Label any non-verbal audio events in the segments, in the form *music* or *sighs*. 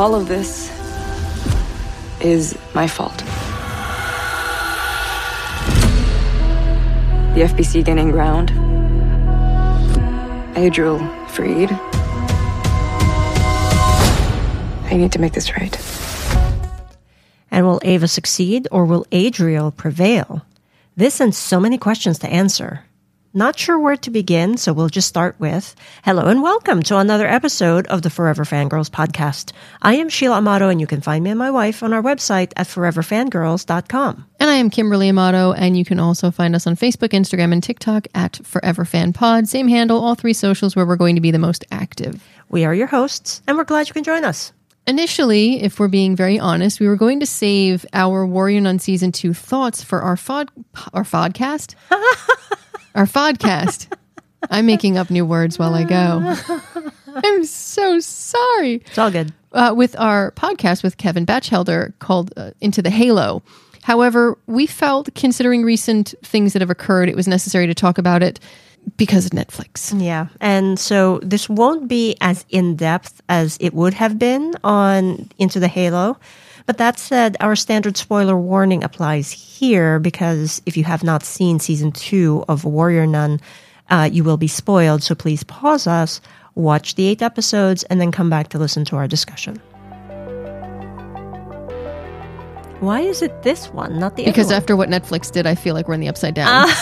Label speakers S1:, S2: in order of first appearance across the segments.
S1: All of this is my fault. The FBC gaining ground. Adriel freed. I need to make this right.
S2: And will Ava succeed or will Adriel prevail? This and so many questions to answer. Not sure where to begin, so we'll just start with hello and welcome to another episode of the Forever Fangirls podcast. I am Sheila Amato, and you can find me and my wife on our website at foreverfangirls.com.
S3: And I am Kimberly Amato, and you can also find us on Facebook, Instagram, and TikTok at Forever Fan Pod. Same handle, all three socials where we're going to be the most active.
S2: We are your hosts, and we're glad you can join us.
S3: Initially, if we're being very honest, we were going to save our Warrior Nun season two thoughts for our fod our fodcast. *laughs* our podcast. I'm making up new words while I go. *laughs* I'm so sorry.
S2: It's all good.
S3: Uh, with our podcast with Kevin Bacheldor called uh, Into the Halo. However, we felt, considering recent things that have occurred, it was necessary to talk about it because of Netflix.
S2: Yeah. And so this won't be as in depth as it would have been on Into the Halo. But that said, our standard spoiler warning applies here because if you have not seen season two of Warrior Nun, uh, you will be spoiled. So please pause us, watch the eight episodes, and then come back to listen to our discussion. Why is it this one, not the
S3: Because
S2: other one?
S3: after what Netflix did, I feel like we're in the upside down. *laughs*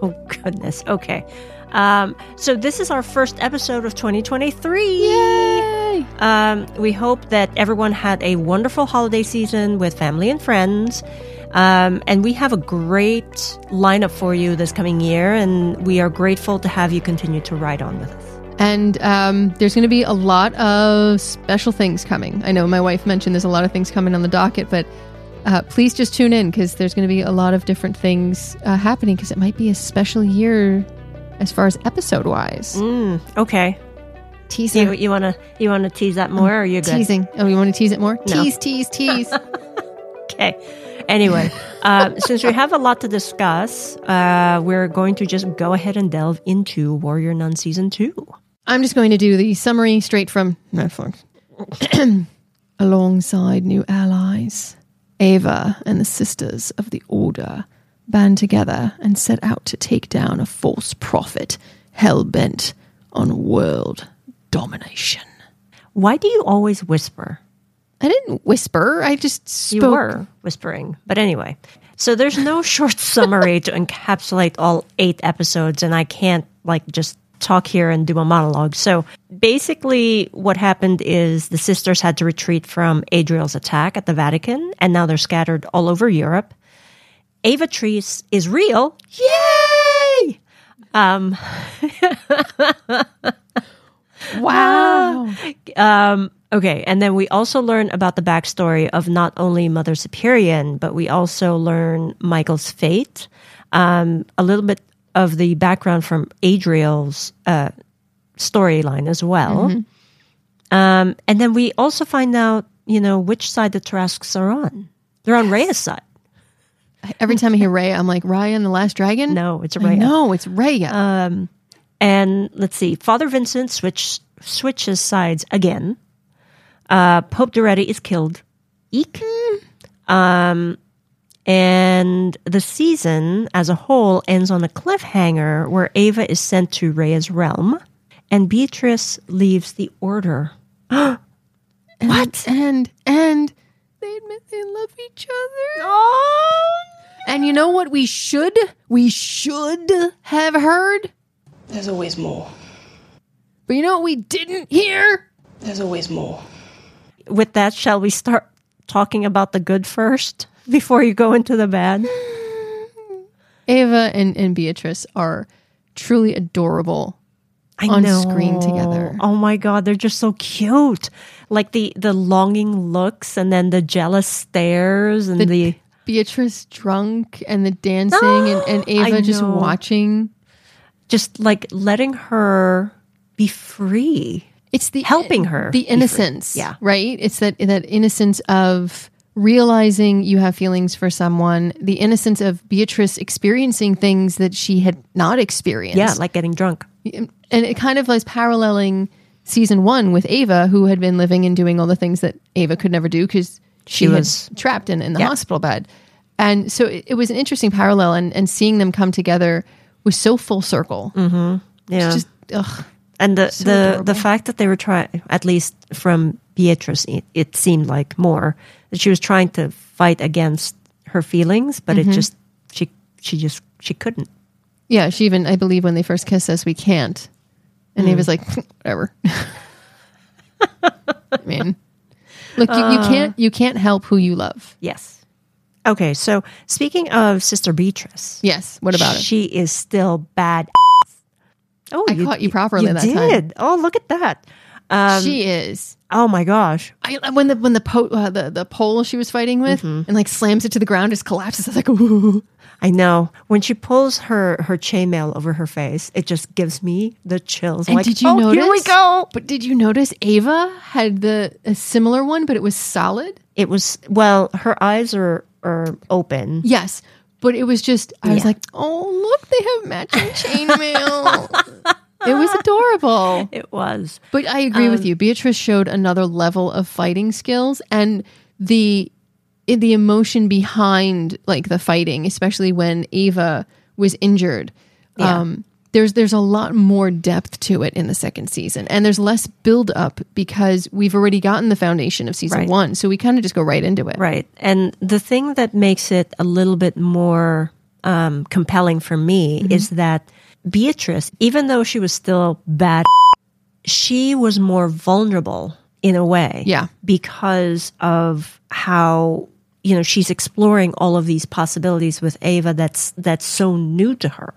S2: oh goodness. Okay. Um, so this is our first episode of 2023.
S3: Yay!
S2: Um, we hope that everyone had a wonderful holiday season with family and friends. Um, and we have a great lineup for you this coming year, and we are grateful to have you continue to ride on with us.
S3: And um, there's going to be a lot of special things coming. I know my wife mentioned there's a lot of things coming on the docket, but uh, please just tune in because there's going to be a lot of different things uh, happening because it might be a special year as far as episode wise.
S2: Mm, okay.
S3: Teasing.
S2: You, you wanna you wanna tease that more, or are you good?
S3: Teasing. Oh, you want to tease it more?
S2: No.
S3: Tease, tease, tease. *laughs*
S2: Okay. Anyway, uh, since we have a lot to discuss, uh, we're going to just go ahead and delve into Warrior Nun season two.
S3: I'm just going to do the summary straight from Netflix. *clears throat* Alongside new allies, Ava and the Sisters of the Order band together and set out to take down a false prophet hell bent on world domination.
S2: Why do you always whisper?
S3: I didn't whisper, I just spoke.
S2: You were whispering. But anyway, so there's no *laughs* short summary to encapsulate all eight episodes, and I can't like just talk here and do a monologue. So basically, what happened is the sisters had to retreat from Adriel's attack at the Vatican, and now they're scattered all over Europe. Avatrice is real. Yay! Um, *laughs*
S3: Wow.
S2: Um, okay, and then we also learn about the backstory of not only Mother Superior, but we also learn Michael's fate, um, a little bit of the background from Adriel's uh, storyline as well. Um, and then we also find out, you know, which side the Tarasques are on. They're on Rhea's side.
S3: Every time I hear *laughs* Ray, I'm like, Raya and the Last Dragon?
S2: No, it's
S3: I No, it's Raya.
S2: Um, and let's see, Father Vincent switch, switches sides again. Uh, Pope Duretti is killed. Eek. Um, and the season as a whole ends on a cliffhanger where Ava is sent to Rhea's realm and Beatrice leaves the order. *gasps*
S3: what? And, and they admit they love each other.
S2: Oh,
S3: And you know what we should? We should have heard?
S4: There's always more.
S3: But you know what we didn't hear?
S4: There's always more.
S2: with that, shall we start talking about the good first before you go into the bad? *sighs*
S3: Ava and, and Beatrice are truly adorable
S2: I
S3: on
S2: know.
S3: screen together.
S2: Oh my god, they're just so cute. Like the the longing looks and then the jealous stares and the,
S3: Beatrice drunk and the dancing and, and *gasps* Ava
S2: I
S3: just
S2: know.
S3: watching.
S2: just like letting her be free.
S3: It's the
S2: Helping her
S3: the
S2: be free.
S3: innocence,
S2: Yeah.
S3: right. It's that that innocence of realizing you have feelings for someone, the innocence of Beatrice experiencing things that she had not experienced.
S2: Yeah, like getting drunk.
S3: and it kind of was paralleling season one with Ava, who had been living and doing all the things that Ava could never do because she,
S2: She
S3: was trapped in, in the
S2: Yeah.
S3: hospital bed. And so it, it was an interesting parallel, and, and seeing them come together was so full circle.
S2: Yeah.
S3: Just, ugh.
S2: and the
S3: so
S2: the
S3: adorable.
S2: the fact that they were trying, at least from Beatrice, it, it seemed like more that she was trying to fight against her feelings, but
S3: Mm-hmm.
S2: it just she she just she couldn't.
S3: Yeah, she even, I believe, when they first kissed, says we can't. And
S2: he
S3: was like, *laughs* whatever. *laughs* I mean, look, you,
S2: Uh.
S3: you can't you can't help who you love.
S2: Yes. Okay, so speaking of Sister Beatrice,
S3: Yes. What about it?
S2: She is still bad. Oh,
S3: I caught you properly
S2: you
S3: that time.
S2: did. Oh, look at that. Um,
S3: she is.
S2: oh my gosh.
S3: I, when the when the po- uh, the the pole she was fighting with
S2: Mm-hmm.
S3: and like slams it to the ground, just collapses. *laughs* I was like, ooh.
S2: I know when she pulls her her chainmail over her face, it just gives me the chills.
S3: And
S2: like,
S3: did you
S2: oh,
S3: notice?
S2: Here we go.
S3: But did you notice Ava had the a similar one, but it was solid.
S2: It was well, her eyes are are open.
S3: Yes, but it was just. I was like, oh look, they have matching *laughs* chainmail. It was *laughs* adorable.
S2: It was.
S3: But I agree with you. Beatrice showed another level of fighting skills and the in the emotion behind like the fighting, especially when Ava was injured.
S2: Yeah.
S3: Um, there's there's a lot more depth to it in the second season, and there's less build up because we've already gotten the foundation of season
S2: Right.
S3: one, so we kind of just go right into it.
S2: Right. And the thing that makes it a little bit more um, compelling for me
S3: Mm-hmm.
S2: is that Beatrice, even though she was still bad, she was more vulnerable in a way.
S3: Yeah.
S2: Because of how you know she's exploring all of these possibilities with Ava that's that's so new to her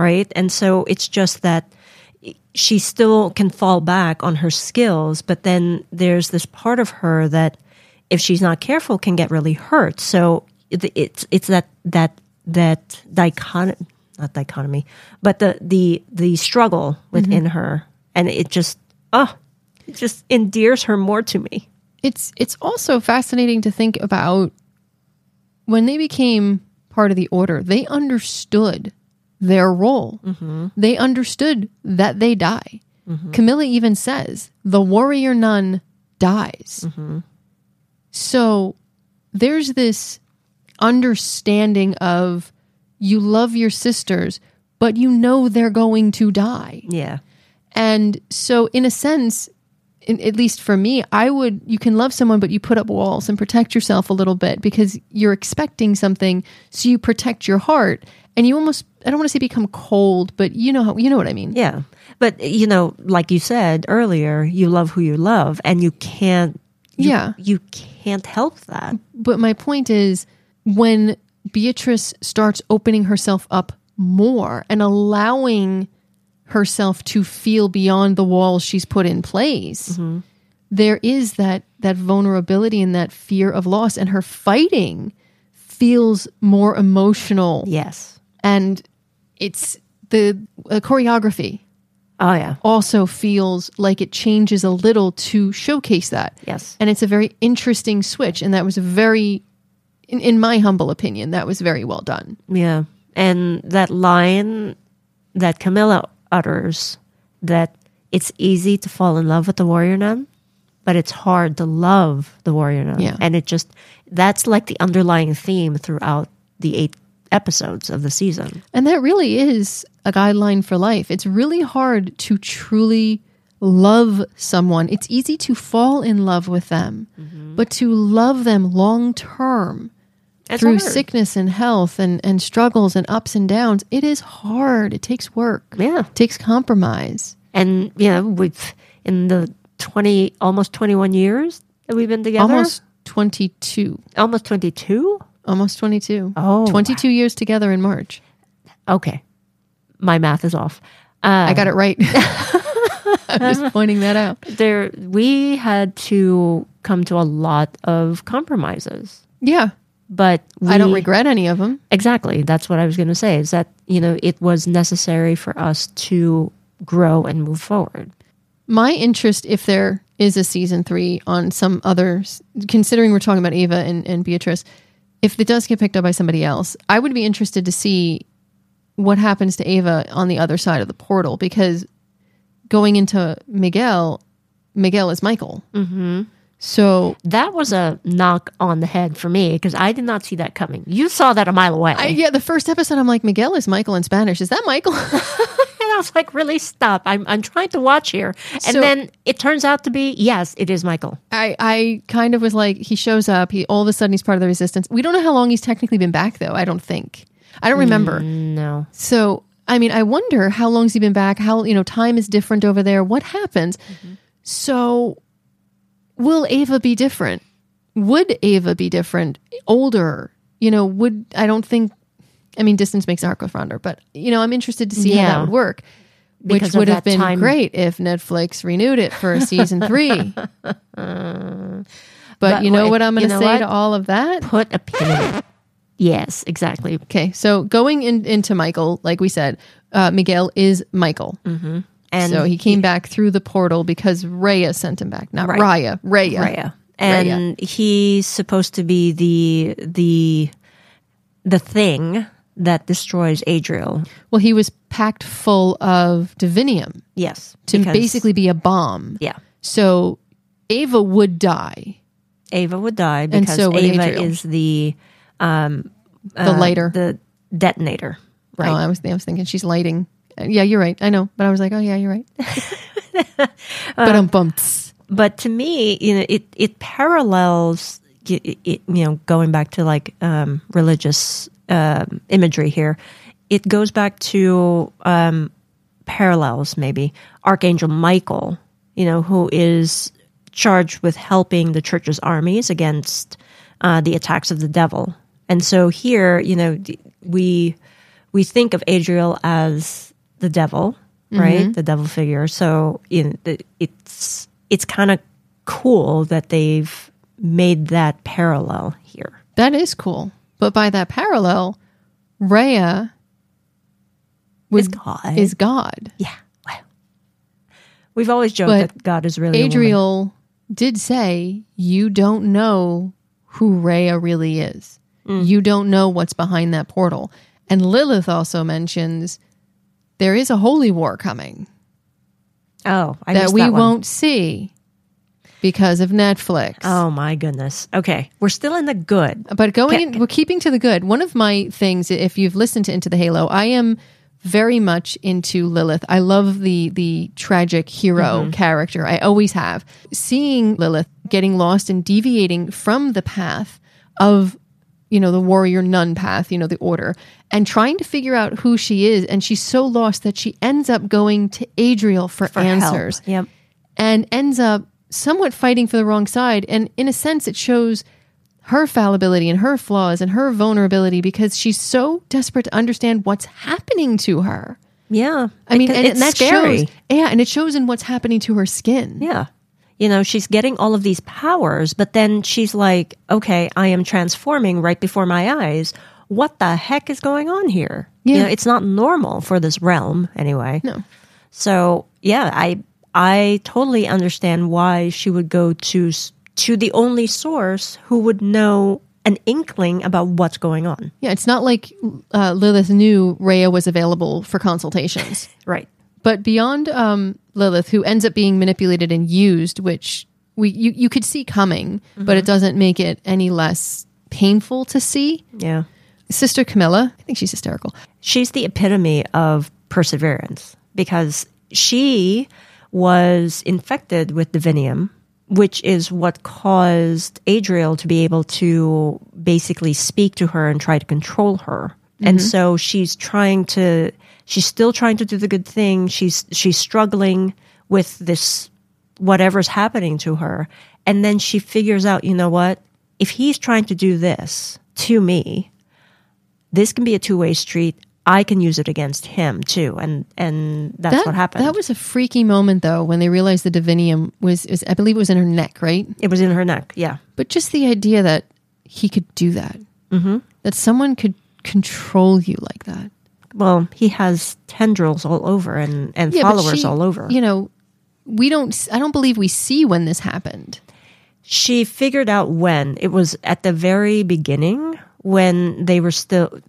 S2: right? And so it's just that she still can fall back on her skills, but then there's this part of her that, if she's not careful, can get really hurt. So it's it's that that that dichotomy, not dichotomy, but the the the struggle within mm-hmm. her, and it just oh, it just endears her more to me.
S3: it's it's also fascinating to think about when they became part of the order they understood their role. Mm-hmm. They understood that they die. Mm-hmm. Camilla even says the warrior nun dies. So there's this understanding of you love your sisters but you know they're going to die
S2: Yeah,
S3: and so, in a sense, in, at least for me, I would, you can love someone, but you put up walls and protect yourself a little bit because you're expecting something. So you protect your heart and you almost, I don't want to say become cold, but you know how, you know what I mean?
S2: yeah. But you know, like you said earlier, you love who you love, and you can't. you-
S3: Yeah.
S2: you can't help that.
S3: But my point is when Beatrice starts opening herself up more and allowing herself to feel beyond the walls she's put in place, there is that that vulnerability and that fear of loss and her fighting feels more emotional
S2: Yes.
S3: and it's the uh, choreography
S2: Oh yeah.
S3: also feels like it changes a little to showcase that
S2: Yes.
S3: and it's a very interesting switch and that was a very in, in my humble opinion that was very well done
S2: Yeah. And that line that Camilla utters that it's easy to fall in love with the warrior nun, but it's hard to love the warrior nun.
S3: Yeah.
S2: And it just that's like the underlying theme throughout the eight episodes of the season.
S3: and that really is a guideline for life it's really hard to truly love someone it's easy to fall in love with them mm-hmm. but to love them long term
S2: It's
S3: through
S2: hard.
S3: sickness and health and, and struggles and ups and downs it is hard it takes work
S2: Yeah.
S3: it takes compromise
S2: And you know, we've in the twenty almost twenty one years that we've been together.
S3: almost 22
S2: almost twenty two?
S3: almost 22
S2: Oh.
S3: 22 years together in march
S2: Okay. My math is off. Uh,
S3: i got it right *laughs* i'm just pointing that out
S2: there we had to come to a lot of compromises
S3: yeah
S2: but
S3: i don't regret any of them
S2: exactly that's what i was going to say is that you know it was necessary for us to grow and move forward
S3: my interest if there is a season three on some other considering we're talking about ava and, and beatrice if it does get picked up by somebody else i would be interested to see what happens to ava on the other side of the portal because going into Miguel, Miguel is Michael. Mm-hmm. So
S2: That was a knock on the head for me because I did not see that coming. You saw that a mile away.
S3: I, yeah, the first episode, I'm like, Miguel is Michael in Spanish. Is that Michael? *laughs*
S2: and I was like, really stop. I'm, I'm trying to watch here. And
S3: So-
S2: then it turns out to be, yes, it is Michael.
S3: I, I kind of was like, he shows up. He all of a sudden he's part of the resistance. We don't know how long he's technically been back, though. I don't think. I don't remember.
S2: Mm, no.
S3: So, I mean, I wonder how long's he been back? How you know time is different over there? What happens? Mm-hmm. So, will Ava be different? Would Ava be different? Older? You know? Would I don't think. I mean, distance makes heart go fonder, but you know, I'm interested to see how that would work.
S2: Because
S3: which would have been
S2: time-
S3: great if Netflix renewed it for *laughs* season three. but,
S2: But
S3: you know what I'm going
S2: you
S3: to
S2: know
S3: say
S2: what?
S3: to all of that?
S2: Put a pin in it. Yes, exactly.
S3: Okay, so going in, into Michael, like we said, uh, Miguel is Michael.
S2: And
S3: so he came back through the portal because Raya sent him back, not
S2: Right.
S3: Raya. Raya.
S2: Raya. And he's supposed to be the the the thing that destroys Adriel.
S3: Well, he was packed full of divinium
S2: Yes.
S3: to
S2: because-
S3: basically be a bomb.
S2: Yeah.
S3: So Ava would die,
S2: Ava would die because
S3: so would
S2: Ava
S3: Adriel.
S2: is the um
S3: the lighter.
S2: the detonator.
S3: Right. Oh, I was I was thinking she's lighting. Yeah, you're right. I know, but I was like, oh yeah, you're right. *laughs* but um, bumps.
S2: but to me, you know, it it parallels, it, it, you know, going back to like um, religious um, imagery here. It goes back to um, parallels, maybe Archangel Michael, you know, who is charged with helping the church's armies against uh, the attacks of the devil. And so here, you know, we we think of Adriel as the devil, right? The devil figure. So in the, it's it's kind of cool that they've made that parallel here.
S3: That is cool. But by that parallel, Raya
S2: Is God.
S3: is God.
S2: Yeah. Wow. We've always joked
S3: But
S2: that God is really.
S3: Adriel did say, You don't know who Rhea really is.
S2: Mm.
S3: You don't know what's behind that portal. And Lilith also mentions there is a holy war coming
S2: Oh, I
S3: that we
S2: that
S3: won't see because of Netflix.
S2: Oh my goodness. Okay, we're still in the good.
S3: But going,
S2: Okay.
S3: we're keeping to the good. One of my things, if you've listened to Into the Halo, I am very much into Lilith. I love the the tragic hero mm-hmm. character. I always have. Seeing Lilith getting lost and deviating from the path of you know the warrior nun path, you know the order, and trying to figure out who she is, and she's so lost that she ends up going to Adriel for,
S2: For help.
S3: answers
S2: Yep.
S3: and ends up somewhat fighting for the wrong side. And in a sense, it shows her fallibility and her flaws and her vulnerability because she's so desperate to understand what's happening to her.
S2: Yeah.
S3: I mean, and,
S2: it's
S3: that
S2: scary.
S3: shows, yeah, and it shows in what's happening to her skin.
S2: Yeah. You know, she's getting all of these powers, but then she's like, okay, I am transforming right before my eyes. What the heck is going on here? You know, it's not normal for this realm anyway.
S3: No.
S2: So, yeah, I I totally understand why she would go to to the only source who would know an inkling about what's going on.
S3: Yeah, it's not like uh, Lilith knew Rhea was available for consultations. *laughs*
S2: Right.
S3: But beyond um, Lilith, who ends up being manipulated and used, which we you, you could see coming, but mm-hmm. it doesn't make it any less painful to see.
S2: Yeah.
S3: Sister Camilla, I think she's hysterical.
S2: she's the epitome of perseverance because she was infected with divinium, which is what caused Adriel to be able to basically speak to her and try to control her. And mm-hmm. so she's trying to she's still trying to do the good thing. She's she's struggling with this whatever's happening to her. And then she figures out, you know what? If he's trying to do this to me, this can be a two-way street. I can use it against him too, and and that's
S3: that,
S2: what happened.
S3: That was a freaky moment, though, when they realized the divinium was, was, I believe it was in her neck, right?
S2: it was in her neck. Yeah,
S3: But just the idea that he could do that, mm-hmm. that someone could control you like that.
S2: Well, he has tendrils all over and and
S3: Yeah,
S2: followers
S3: she-
S2: all over.
S3: You know, we don't, I don't believe we see when this happened.
S2: she figured out when it was at the very beginning when they were still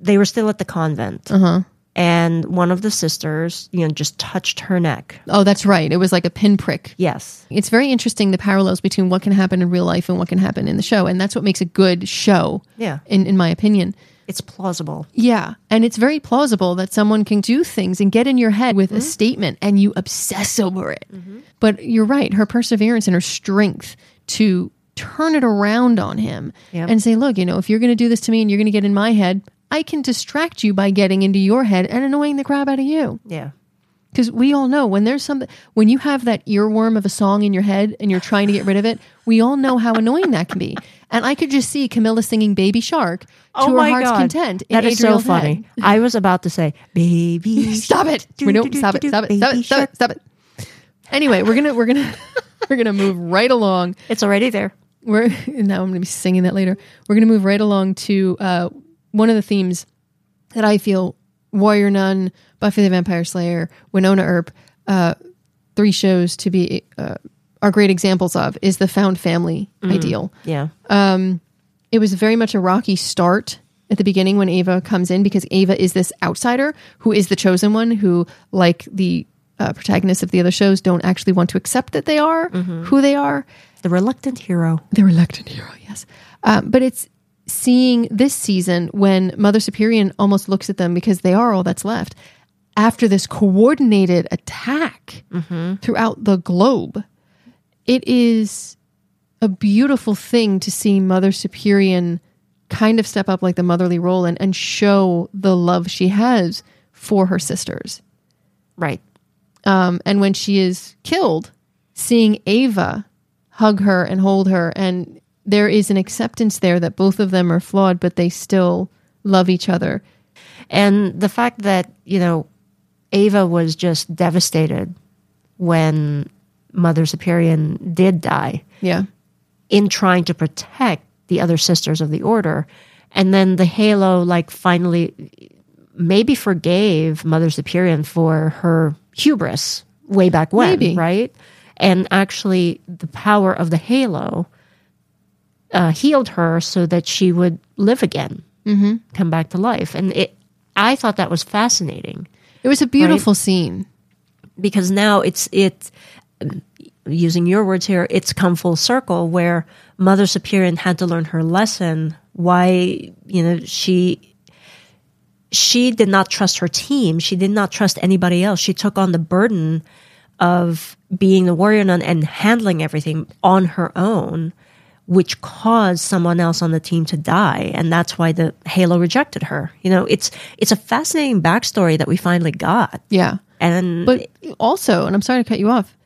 S2: they were still at the convent.
S3: Uh-huh.
S2: and one of the sisters, you know, just touched her neck.
S3: Oh, that's right. It was like a pinprick.
S2: Yes.
S3: It's very interesting the parallels between what can happen in real life and what can happen in the show. And that's what makes a good show,
S2: Yeah.
S3: in, in my opinion.
S2: It's plausible.
S3: Yeah. And it's very plausible that someone can do things and get in your head with a mm-hmm. statement and you obsess over it. Mm-hmm. But you're right. Her perseverance and her strength to turn it around on him
S2: Yep.
S3: and say, look, you know, if you're going to do this to me and you're going to get in my head, I can distract you by getting into your head and annoying the crap out of you.
S2: Yeah.
S3: Because we all know when there's something, when you have that earworm of a song in your head and you're trying to get rid of it, we all know how annoying that can be. And I could just see Camilla singing Baby Shark to her heart's content. in
S2: Oh That is so funny.
S3: head.
S2: I was about to say, baby.
S3: Stop it! We
S2: do,
S3: don't
S2: do,
S3: stop it. Stop it. Stop it. Stop it. Stop it. Anyway, we're gonna we're gonna *laughs* we're gonna move right along.
S2: It's already there.
S3: We're *laughs* now I'm gonna be singing that later. We're gonna move right along to uh, one of the themes that I feel Warrior Nun, Buffy the Vampire Slayer, Wynonna Earp, uh, three shows to be uh, are great examples of is the found family ideal.
S2: Yeah.
S3: It was very much a rocky start at the beginning when Ava comes in because Ava is this outsider who is the chosen one who, like the uh, protagonists of the other shows, don't actually want to accept that they are who they are.
S2: the reluctant hero.
S3: The reluctant hero, yes. Um, but it's seeing this season when Mother Superior almost looks at them because they are all that's left after this coordinated attack throughout the globe. It is a beautiful thing to see Mother Superior kind of step up like the motherly role and, and show the love she has for her sisters.
S2: Right.
S3: Um, and when she is killed, seeing Ava hug her and hold her, and there is an acceptance there that both of them are flawed, but they still love each other.
S2: And the fact that, you know, Ava was just devastated when Mother Superior did die
S3: Yeah.
S2: in trying to protect the other sisters of the order. And then the Halo, like, finally maybe forgave Mother Superior for her hubris way back when,
S3: Maybe.
S2: right? And actually, the power of the Halo uh, healed her so that she would live again, mm-hmm. come back to life. And it, I thought that was fascinating
S3: It was a beautiful scene.
S2: because now it's it using your words here it's come full circle where mother superior had to learn her lesson. Why you know she she did not trust her team. She did not trust anybody else. She took on the burden of being the warrior nun and handling everything on her own which caused someone else on the team to die. And that's why the halo rejected her. You know it's it's a fascinating backstory that we finally got.
S3: Yeah.
S2: and
S3: But also, and I'm sorry to cut you off,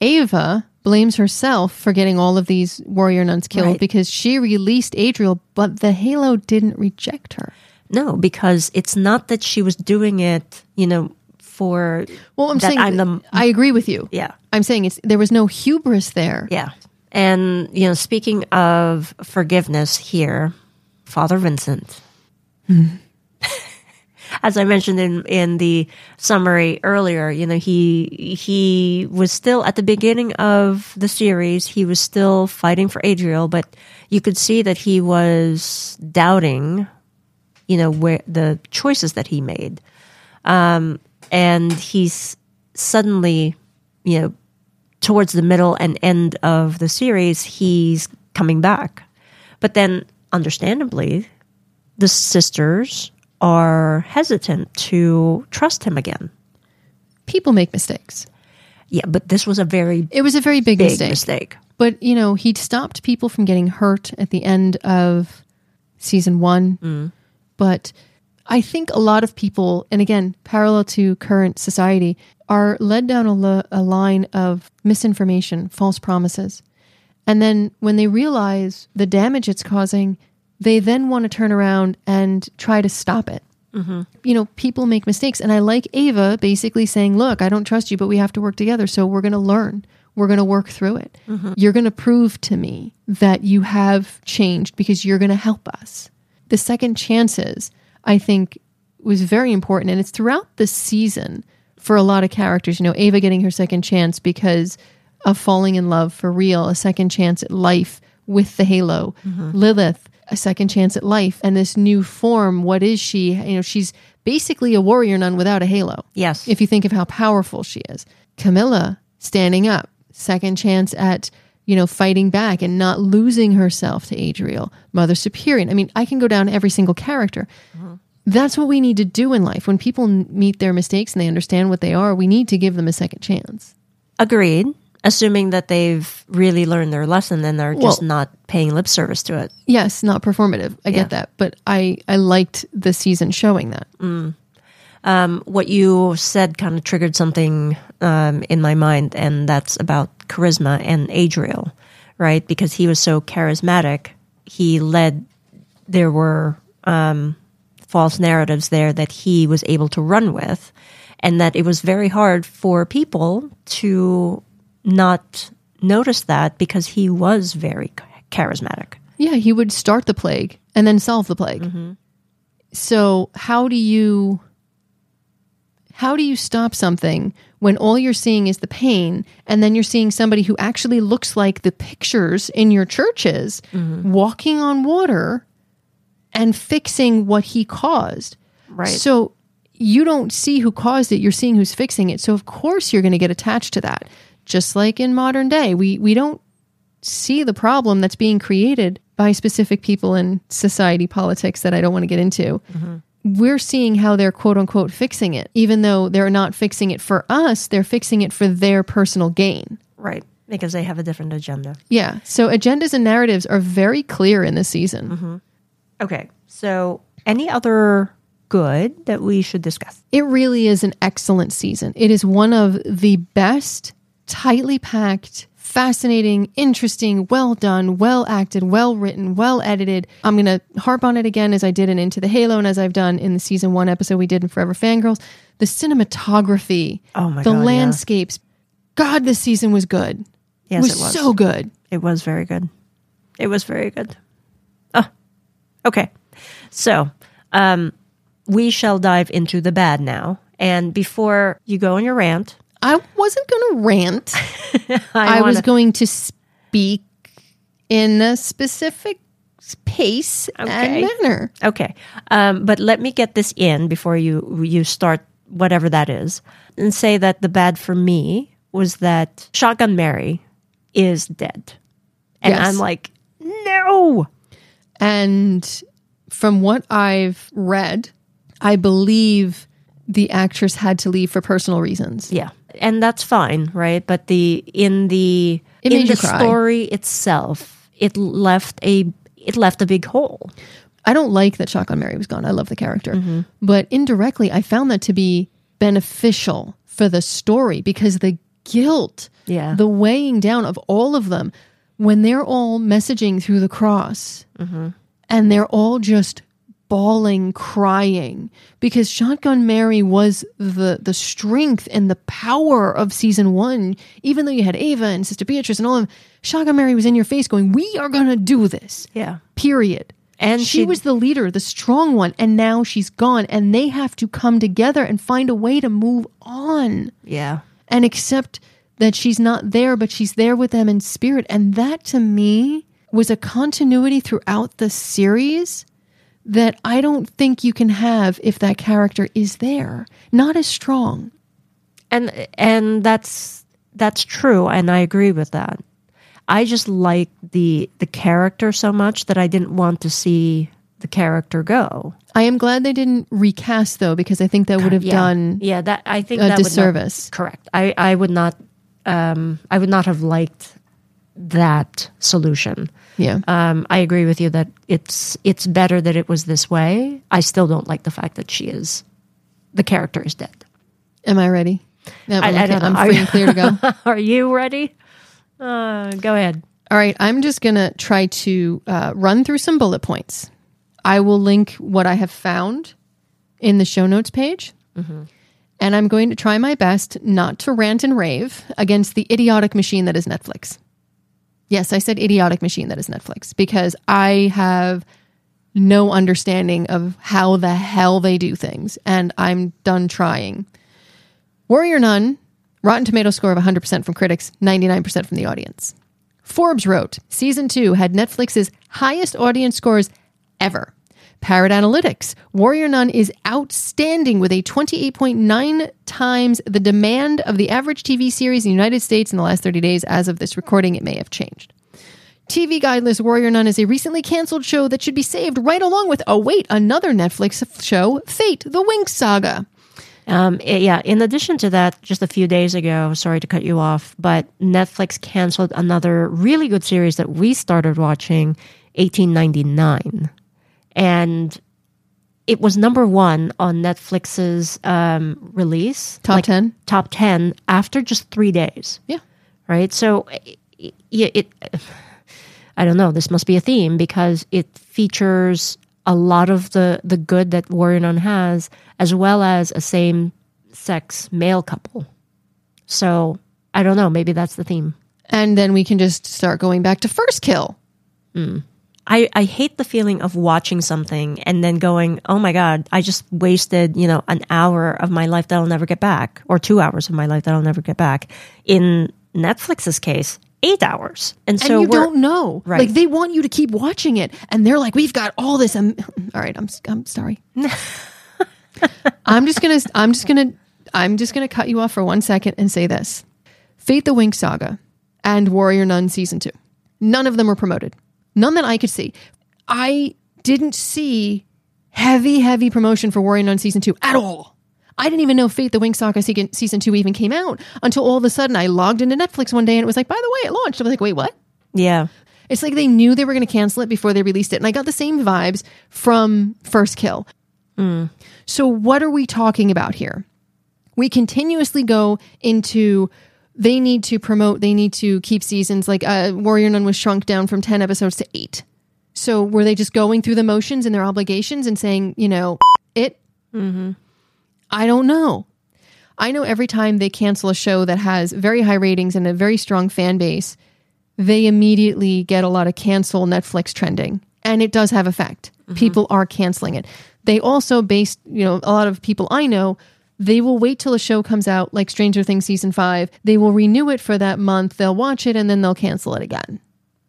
S3: Ava blames herself for getting all of these warrior nuns killed
S2: Right.
S3: because she released Adriel, but the Halo didn't reject her.
S2: No, because it's not that she was doing it, you know, for
S3: Well, I'm saying
S2: I'm the
S3: I agree with you.
S2: yeah,
S3: I'm saying it's there was no hubris there.
S2: yeah. And you know, speaking of forgiveness here, Father Vincent. Hmm. As I mentioned in in the summary earlier, you know, he he was still at the beginning of the series, he was still fighting for Adriel, but you could see that he was doubting, you know, where the choices that he made. Um, and he's suddenly, you know, towards the middle and end of the series, he's coming back. But then, understandably, the sisters are hesitant to trust him again.
S3: People make mistakes.
S2: Yeah, but this was a very
S3: It was a very big,
S2: big
S3: mistake.
S2: mistake.
S3: But, you know, he'd stopped people from getting hurt at the end of season one.
S2: Mm.
S3: But I think a lot of people, and again, parallel to current society, are led down a, lo- a line of misinformation, false promises. And then when they realize the damage it's causing, they then want to turn around and try to stop it. Mm-hmm. You know, people make mistakes. And I like Ava basically saying, Look, I don't trust you, but we have to work together. So we're going to learn. We're going to work through it. Mm-hmm. You're going to prove to me that you have changed because you're going to help us. The second chances, I think, was very important. And it's throughout the season for a lot of characters. You know, Ava getting her second chance because of falling in love for real, a second chance at life with the Halo. Mm-hmm. Lilith a second chance at life and this new form. What is she? You know, she's basically a warrior nun without a halo.
S2: Yes.
S3: If you think of how powerful she is, Camilla standing up, second chance at you know fighting back and not losing herself to Adriel, Mother Superior. I mean, I can go down every single character. Mm-hmm. That's what we need to do in life. When people meet their mistakes and they understand what they are, we need to give them a second chance.
S2: Agreed. Assuming that they've really learned their lesson and they're just
S3: Well-
S2: not paying lip service to it.
S3: Yes, not performative. I
S2: Yeah.
S3: get that, but I I liked the season showing that.
S2: what you said kind of triggered something um, in my mind, and that's about charisma and Adriel, right? Because he was so charismatic, he led. There were um, false narratives there that he was able to run with, and that it was very hard for people to not notice that because he was very charismatic.
S3: Yeah, he would start the plague and then solve the plague. Mm-hmm. So how do you how do you stop something when all you're seeing is the pain and then you're seeing somebody who actually looks like the pictures in your churches mm-hmm. walking on water and fixing what he caused.
S2: Right.
S3: So you don't see who caused it, you're seeing who's fixing it. So of course you're going to get attached to that. Just like in modern day, we we don't see the problem that's being created by specific people in society politics that I don't want to get into. Mm-hmm. We're seeing how they're quote unquote fixing it, even though they're not fixing it for us, they're fixing it for their personal gain.
S2: Right. Because they have a different agenda.
S3: Yeah. So agendas and narratives are very clear in this season. Mm-hmm.
S2: Okay. So, any other good that we should discuss?
S3: It really is an excellent season. It is one of the best, tightly packed, fascinating, interesting, well done, well acted, well written, well edited. I'm going to harp on it again as I did in Into the Halo and as I've done in the season one episode we did in Forever Fangirls. The cinematography,
S2: Oh my
S3: the
S2: God, yeah.
S3: landscapes. God, this season was good.
S2: Yes,
S3: it was,
S2: it was.
S3: so good.
S2: It was very good. It was very good. Oh, okay. So, um, we shall dive into the bad now. And before you go on your rant,
S3: I wasn't going to rant. *laughs*
S2: I,
S3: I, was going to speak in a specific pace
S2: Okay.
S3: and manner.
S2: Okay, um, but let me get this in before you you start whatever that is, and say that the bad for me was that Shotgun Mary is dead, and
S3: Yes.
S2: I'm like, no.
S3: And from what I've read, I believe the actress had to leave for personal reasons.
S2: Yeah, and that's fine, right? But the in the
S3: It
S2: in the story itself, it left a it left a big hole.
S3: I don't like that Shotgun Mary was gone. I love the character.
S2: Mm-hmm.
S3: But indirectly, I found that to be beneficial for the story because the guilt,
S2: Yeah.
S3: the weighing down of all of them when they're all messaging through the cross
S2: Mm-hmm.
S3: and they're all just bawling, crying because Shotgun Mary was the the strength and the power of season one. Even though you had Ava and Sister Beatrice and all of them, Shotgun Mary was in your face going, "We are gonna do this."
S2: Yeah,
S3: Period.
S2: And
S3: she- was the leader, the strong one, and now she's gone, and they have to come together and find a way to move on
S2: yeah,
S3: and accept that she's not there, but she's there with them in spirit. And that to me was a continuity throughout the series that I don't think you can have if that character is there. Not as strong.
S2: and and that's that's true, and I agree with that. I just like the the character so much that I didn't want to see the character go.
S3: I am glad they didn't recast though, because I think that would have
S2: yeah.
S3: done
S2: yeah that I think
S3: a
S2: that would not-
S3: disservice.
S2: correct. I I would not um I would not have liked that solution.
S3: Yeah.
S2: Um, I agree with you that it's it's better that it was this way. I still don't like the fact that she is the character is dead.
S3: Am I ready? Yeah,
S2: I-
S3: I'm free and clear to go. *laughs*
S2: Are you ready? Uh, go ahead.
S3: All right, I'm just going to try to uh, run through some bullet points. I will link what I have found in the show notes page. And I'm going to try my best not to rant and rave against the idiotic machine that is Netflix. Yes, I said idiotic machine that is Netflix because I have no understanding of how the hell they do things. And I'm done trying. Warrior Nun, Rotten Tomato score of 100% from critics, 99% from the audience. Forbes wrote, season two had Netflix's highest audience scores ever. Parrot Analytics. Warrior Nun is outstanding with a 28.9 times the demand of the average TV series in the United States in the last 30 days. As of this recording, it may have changed. TV Guide lists Warrior Nun is a recently canceled show that should be saved right along with, oh, wait, another Netflix show, Fate, the Winx Saga.
S2: Um, yeah. In addition to that, just a few days ago, sorry to cut you off, but Netflix canceled another really good series that we started watching, 1899, and it was number one on Netflix's um, release
S3: Top 10?
S2: top ten after just three days.
S3: Yeah.
S2: right? So, i- i- yeah, it. I don't know. This must be a theme because it features a lot of the the good that Warrior Nun has, as well as a same sex male couple. So I don't know. Maybe that's the theme.
S3: And then we can just start going back to First Kill.
S2: I, I hate the feeling of watching something and then going, oh my God, I just wasted, you know, an hour of my life that I'll never get back, or two hours of my life that I'll never get back. In Netflix's case, eight hours. And
S3: and
S2: so
S3: you don't know.
S2: Right.
S3: Like they want you to keep watching it, and they're like, "We've got all this." Um, *laughs* all right, I'm I'm sorry. *laughs* I'm just gonna I'm just gonna I'm just gonna cut you off for one second and say this: Fate the Winx Saga and Warrior Nun season two. None of them were promoted. None that I could see. I didn't see heavy heavy promotion for Warrior Nun season two at all. I didn't even know Fate the Winx Saga season, season two even came out until all of a sudden I logged into Netflix one day and it was like, by the way, it launched. I was like, wait, what?
S2: yeah.
S3: It's like they knew they were going to cancel it before they released it. And I got the same vibes from First Kill. Mm. So, what are we talking about here? We continuously go into they need to promote, they need to keep seasons. Like uh, Warrior Nun was shrunk down from 10 episodes to eight. So, were they just going through the motions and their obligations and saying, you know, it? Mm-hmm. I don't know. I know every time they cancel a show that has very high ratings and a very strong fan base, they immediately get a lot of cancel Netflix trending. And it does have effect. People are canceling it. They also based, you know, a lot of people I know, they will wait till a show comes out like Stranger Things season 5. They will renew it for that month, they'll watch it and then they'll cancel it again.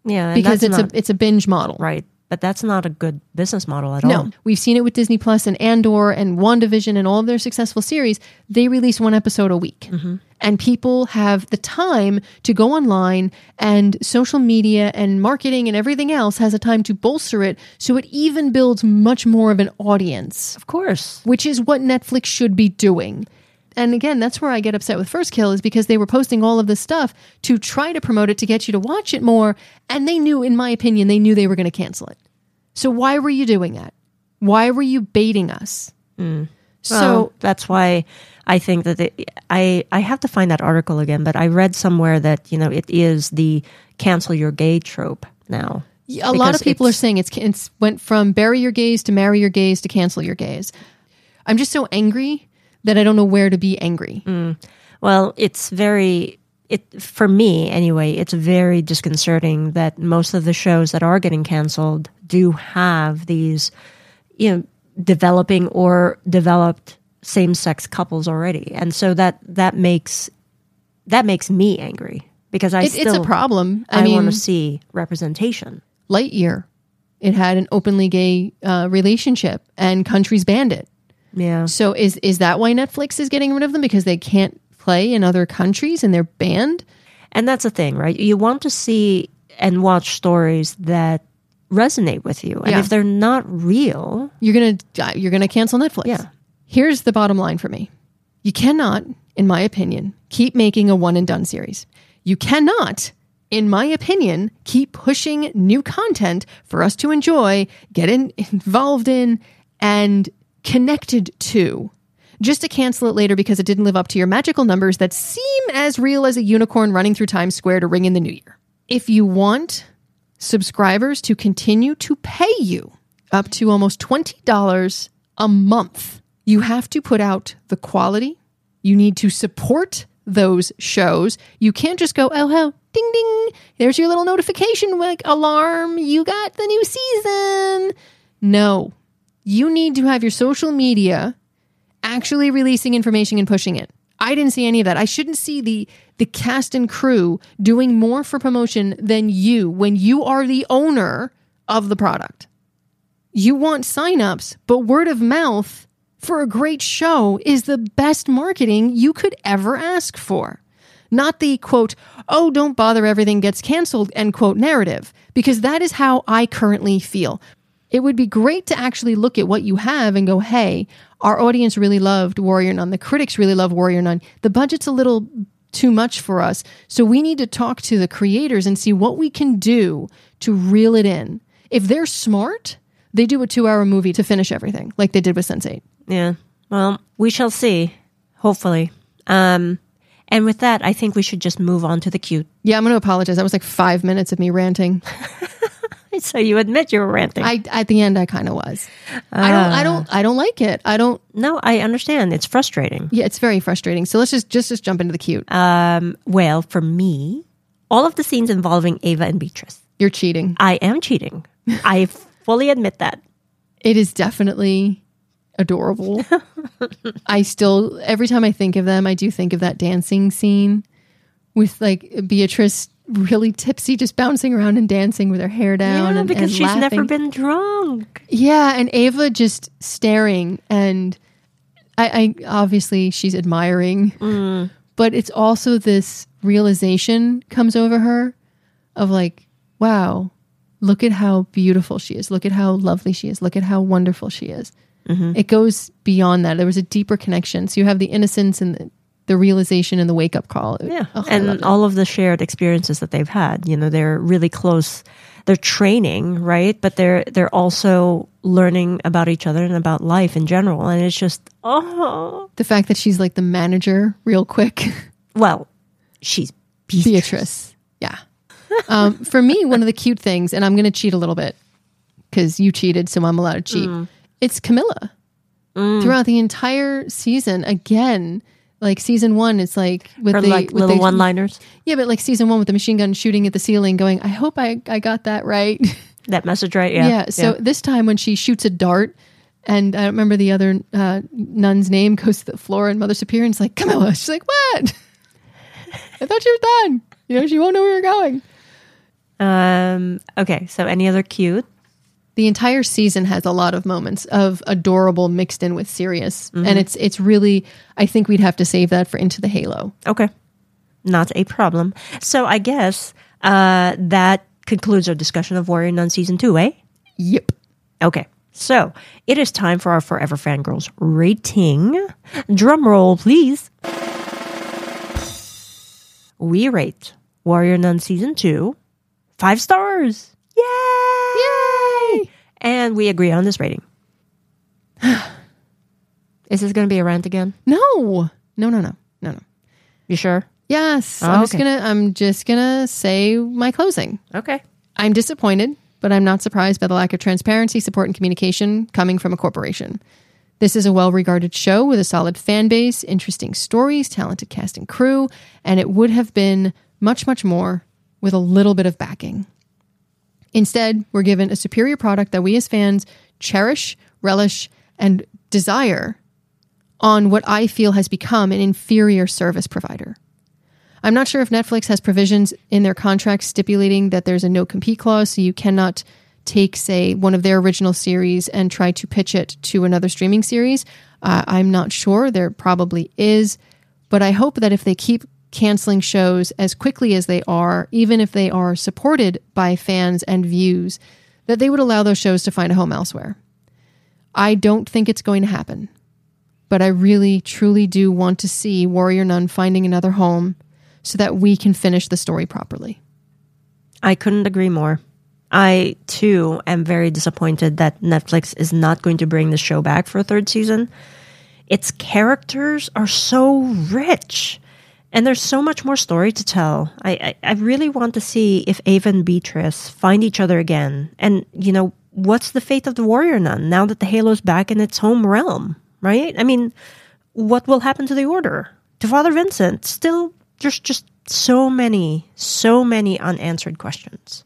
S2: Yeah.
S3: Because it's
S2: not-
S3: a it's a binge model.
S2: Right. But that's not a good business model at
S3: No,
S2: all.
S3: we've seen it with Disney Plus and Andor and WandaVision and all of their successful series. They release one episode a week. Mm-hmm. And people have the time to go online and social media and marketing and everything else has a time to bolster it so it even builds much more of an audience,
S2: Of course.
S3: which is what Netflix should be doing. And again, that's where I get upset with First Kill is because they were posting all of this stuff to try to promote it to get you to watch it more. And they knew, in my opinion, they knew they were going to cancel it. So why were you doing that? Why were you baiting us? Mm. So
S2: Well, that's why I think that it, I I have to find that article again. But I read somewhere that you know it is the cancel your gay trope now.
S3: a lot of people are saying it's it's went from bury your gays to marry your gays to cancel your gays. I'm just so angry that I don't know where to be angry.
S2: Well, it's very it for me anyway. It's very disconcerting that most of the shows that are getting canceled do have these, you know, developing or developed same sex couples already, and so that that makes that makes me angry because I
S3: It,
S2: still
S3: it's a problem. I,
S2: I, want to see representation.
S3: Lightyear, it had an openly gay uh, relationship, and countries banned it.
S2: Yeah.
S3: So is is that why Netflix is getting rid of them because they can't play in other countries and they're banned?
S2: And that's the thing, right? You want to see and watch stories that resonate with you. And
S3: Yeah.
S2: if they're not real,
S3: You're gonna uh, you're gonna cancel Netflix.
S2: Yeah.
S3: Here's the bottom line for me: you cannot, in my opinion, keep making a one and done series. You cannot, in my opinion, keep pushing new content for us to enjoy, get in, *laughs* involved in, and connected to. Just to cancel it later because it didn't live up to your magical numbers that seem as real as a unicorn running through Times Square to ring in the new year. If you want subscribers to continue to pay you up to almost $20 a month. You have to put out the quality. You need to support those shows. You can't just go, oh, oh ding, ding, there's your little notification like alarm. You got the new season. No, you need to have your social media actually releasing information and pushing it. I didn't see any of that. I shouldn't see the the cast and crew doing more for promotion than you when you are the owner of the product. You want signups, but word of mouth for a great show is the best marketing you could ever ask for. Not the quote, oh, don't bother, everything gets canceled, end quote narrative, because that is how I currently feel. It would be great to actually look at what you have and go, hey, our audience really loved Warrior Nun. The critics really love Warrior Nun. The budget's a little too much for us. So we need to talk to the creators and see what we can do to reel it in. If they're smart, they do a two hour movie to finish everything, like they did with Sense8.
S2: Yeah. Well, we shall see. Hopefully. Um, and with that, I think we should just move on to the cute.
S3: Yeah, I'm going to apologize. That was like five minutes of me ranting. *laughs* *laughs*
S2: So you admit you were ranting.
S3: I at the end, I kind of was. I don't. I don't. I don't like it. I don't.
S2: no, I understand. It's frustrating.
S3: Yeah, it's very frustrating. So let's just just just jump into the cute.
S2: Um, well, for me, all of the scenes involving Ava and Beatrice,
S3: You're cheating.
S2: I am cheating. *laughs* I fully admit that.
S3: It is definitely adorable. *laughs* I still every time I think of them, I do think of that dancing scene with like Beatrice really tipsy, just bouncing around and dancing with her hair down,
S2: yeah,
S3: and,
S2: because
S3: and
S2: she's
S3: laughing.
S2: never been drunk.
S3: Yeah, and Ava just staring, and I, I obviously she's admiring,
S2: Mm.
S3: but it's also this realization comes over her of like, wow, look at how beautiful she is, look at how lovely she is, look at how wonderful she is.
S2: Mm-hmm.
S3: It goes beyond that. There was a deeper connection. So you have the innocence and the, the realization and the wake up call.
S2: Yeah,
S3: Oh,
S2: and all of the shared experiences that they've had. You know, they're really close. They're training, right? But they're they're also learning about each other and about life in general. And it's just oh,
S3: the fact that she's like the manager, real quick. *laughs*
S2: well, she's Beatrice.
S3: Beatrice. Yeah. Um, for me, one of the cute things, and I'm going to cheat a little bit because you cheated, so I'm allowed to cheat.
S2: Mm.
S3: It's Camila. Throughout the entire season, again, like season one, it's like with
S2: Her
S3: the
S2: like
S3: with
S2: little
S3: the-
S2: one-liners.
S3: Yeah, but like season one with the machine gun shooting at the ceiling, going, "I hope I I got that right." *laughs*
S2: That message, right? Yeah.
S3: Yeah. so this time when she shoots a dart, and I don't remember the other uh, nun's name, *laughs* goes to the floor, and Mother Superion is like, Camila. She's like, what? *laughs* I thought she was done. You know, she won't know where you're going.
S2: Um. Okay. So any other cute?
S3: The entire season has a lot of moments of adorable mixed in with serious,
S2: Mm-hmm.
S3: and it's it's really. I think we'd have to save that for Into the Halo.
S2: Okay. Not a problem. So I guess uh, that concludes our discussion of Warrior Nun season two, eh?
S3: Yep.
S2: Okay. So it is time for our Forever Fangirls rating. Drum roll, please. We rate Warrior Nun season two five stars. Yay! Yay! And we agree on this rating. is this going to be a rant again?
S3: No. No. No. No. No. No.
S2: You sure?
S3: Yes.
S2: Oh,
S3: I'm just
S2: okay.
S3: gonna. I'm just gonna say my closing.
S2: Okay.
S3: I'm disappointed, but I'm not surprised by the lack of transparency, support, and communication coming from a corporation. This is a well regarded show with a solid fan base, interesting stories, talented cast and crew, and it would have been much, much more with a little bit of backing. Instead, we're given a superior product that we as fans cherish, relish, and desire on what I feel has become an inferior service provider. I'm not sure if Netflix has provisions in their contracts stipulating that there's a no compete clause, so you cannot take, say, one of their original series and try to pitch it to another streaming series. Uh, I'm not sure. There probably is. But I hope that if they keep canceling shows as quickly as they are, even if they are supported by fans and views, that they would allow those shows to find a home elsewhere. I don't think it's going to happen. But I really, truly do want to see Warrior Nun finding another home so that we can finish the story properly.
S2: I couldn't agree more. I too am very disappointed that Netflix is not going to bring the show back for a third season. Its characters are so rich, and there's so much more story to tell. I, I, I really want to see if Ava and Beatrice find each other again. And, you know, what's the fate of the warrior nun now that the Halo's back in its home realm, right? I mean, what will happen to the Order? To Father Vincent? Still, there's just so many, so many unanswered questions.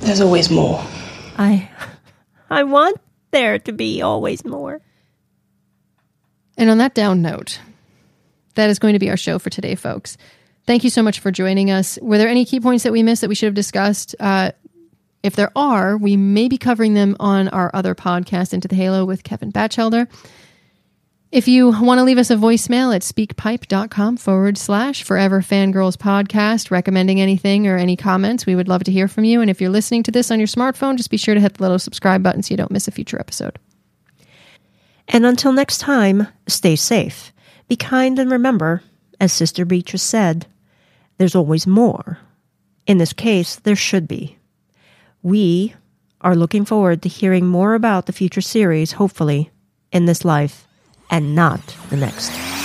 S4: There's always more.
S2: I *laughs* I want there to be always more.
S3: And on that down note, that is going to be our show for today, folks. Thank you so much for joining us. Were there any key points that we missed that we should have discussed? Uh, If there are, we may be covering them on our other podcast, Into the Halo with Kevin Bacheldor. If you want to leave us a voicemail at speakpipe.com forward slash forever fangirls podcast, recommending anything or any comments, we would love to hear from you. And if you're listening to this on your smartphone, just be sure to hit the little subscribe button so you don't miss a future episode.
S2: And until next time, stay safe, be kind, and remember, as Sister Beatrice said, there's always more. In this case, there should be. We are looking forward to hearing more about the future series, hopefully, in this life and not the next.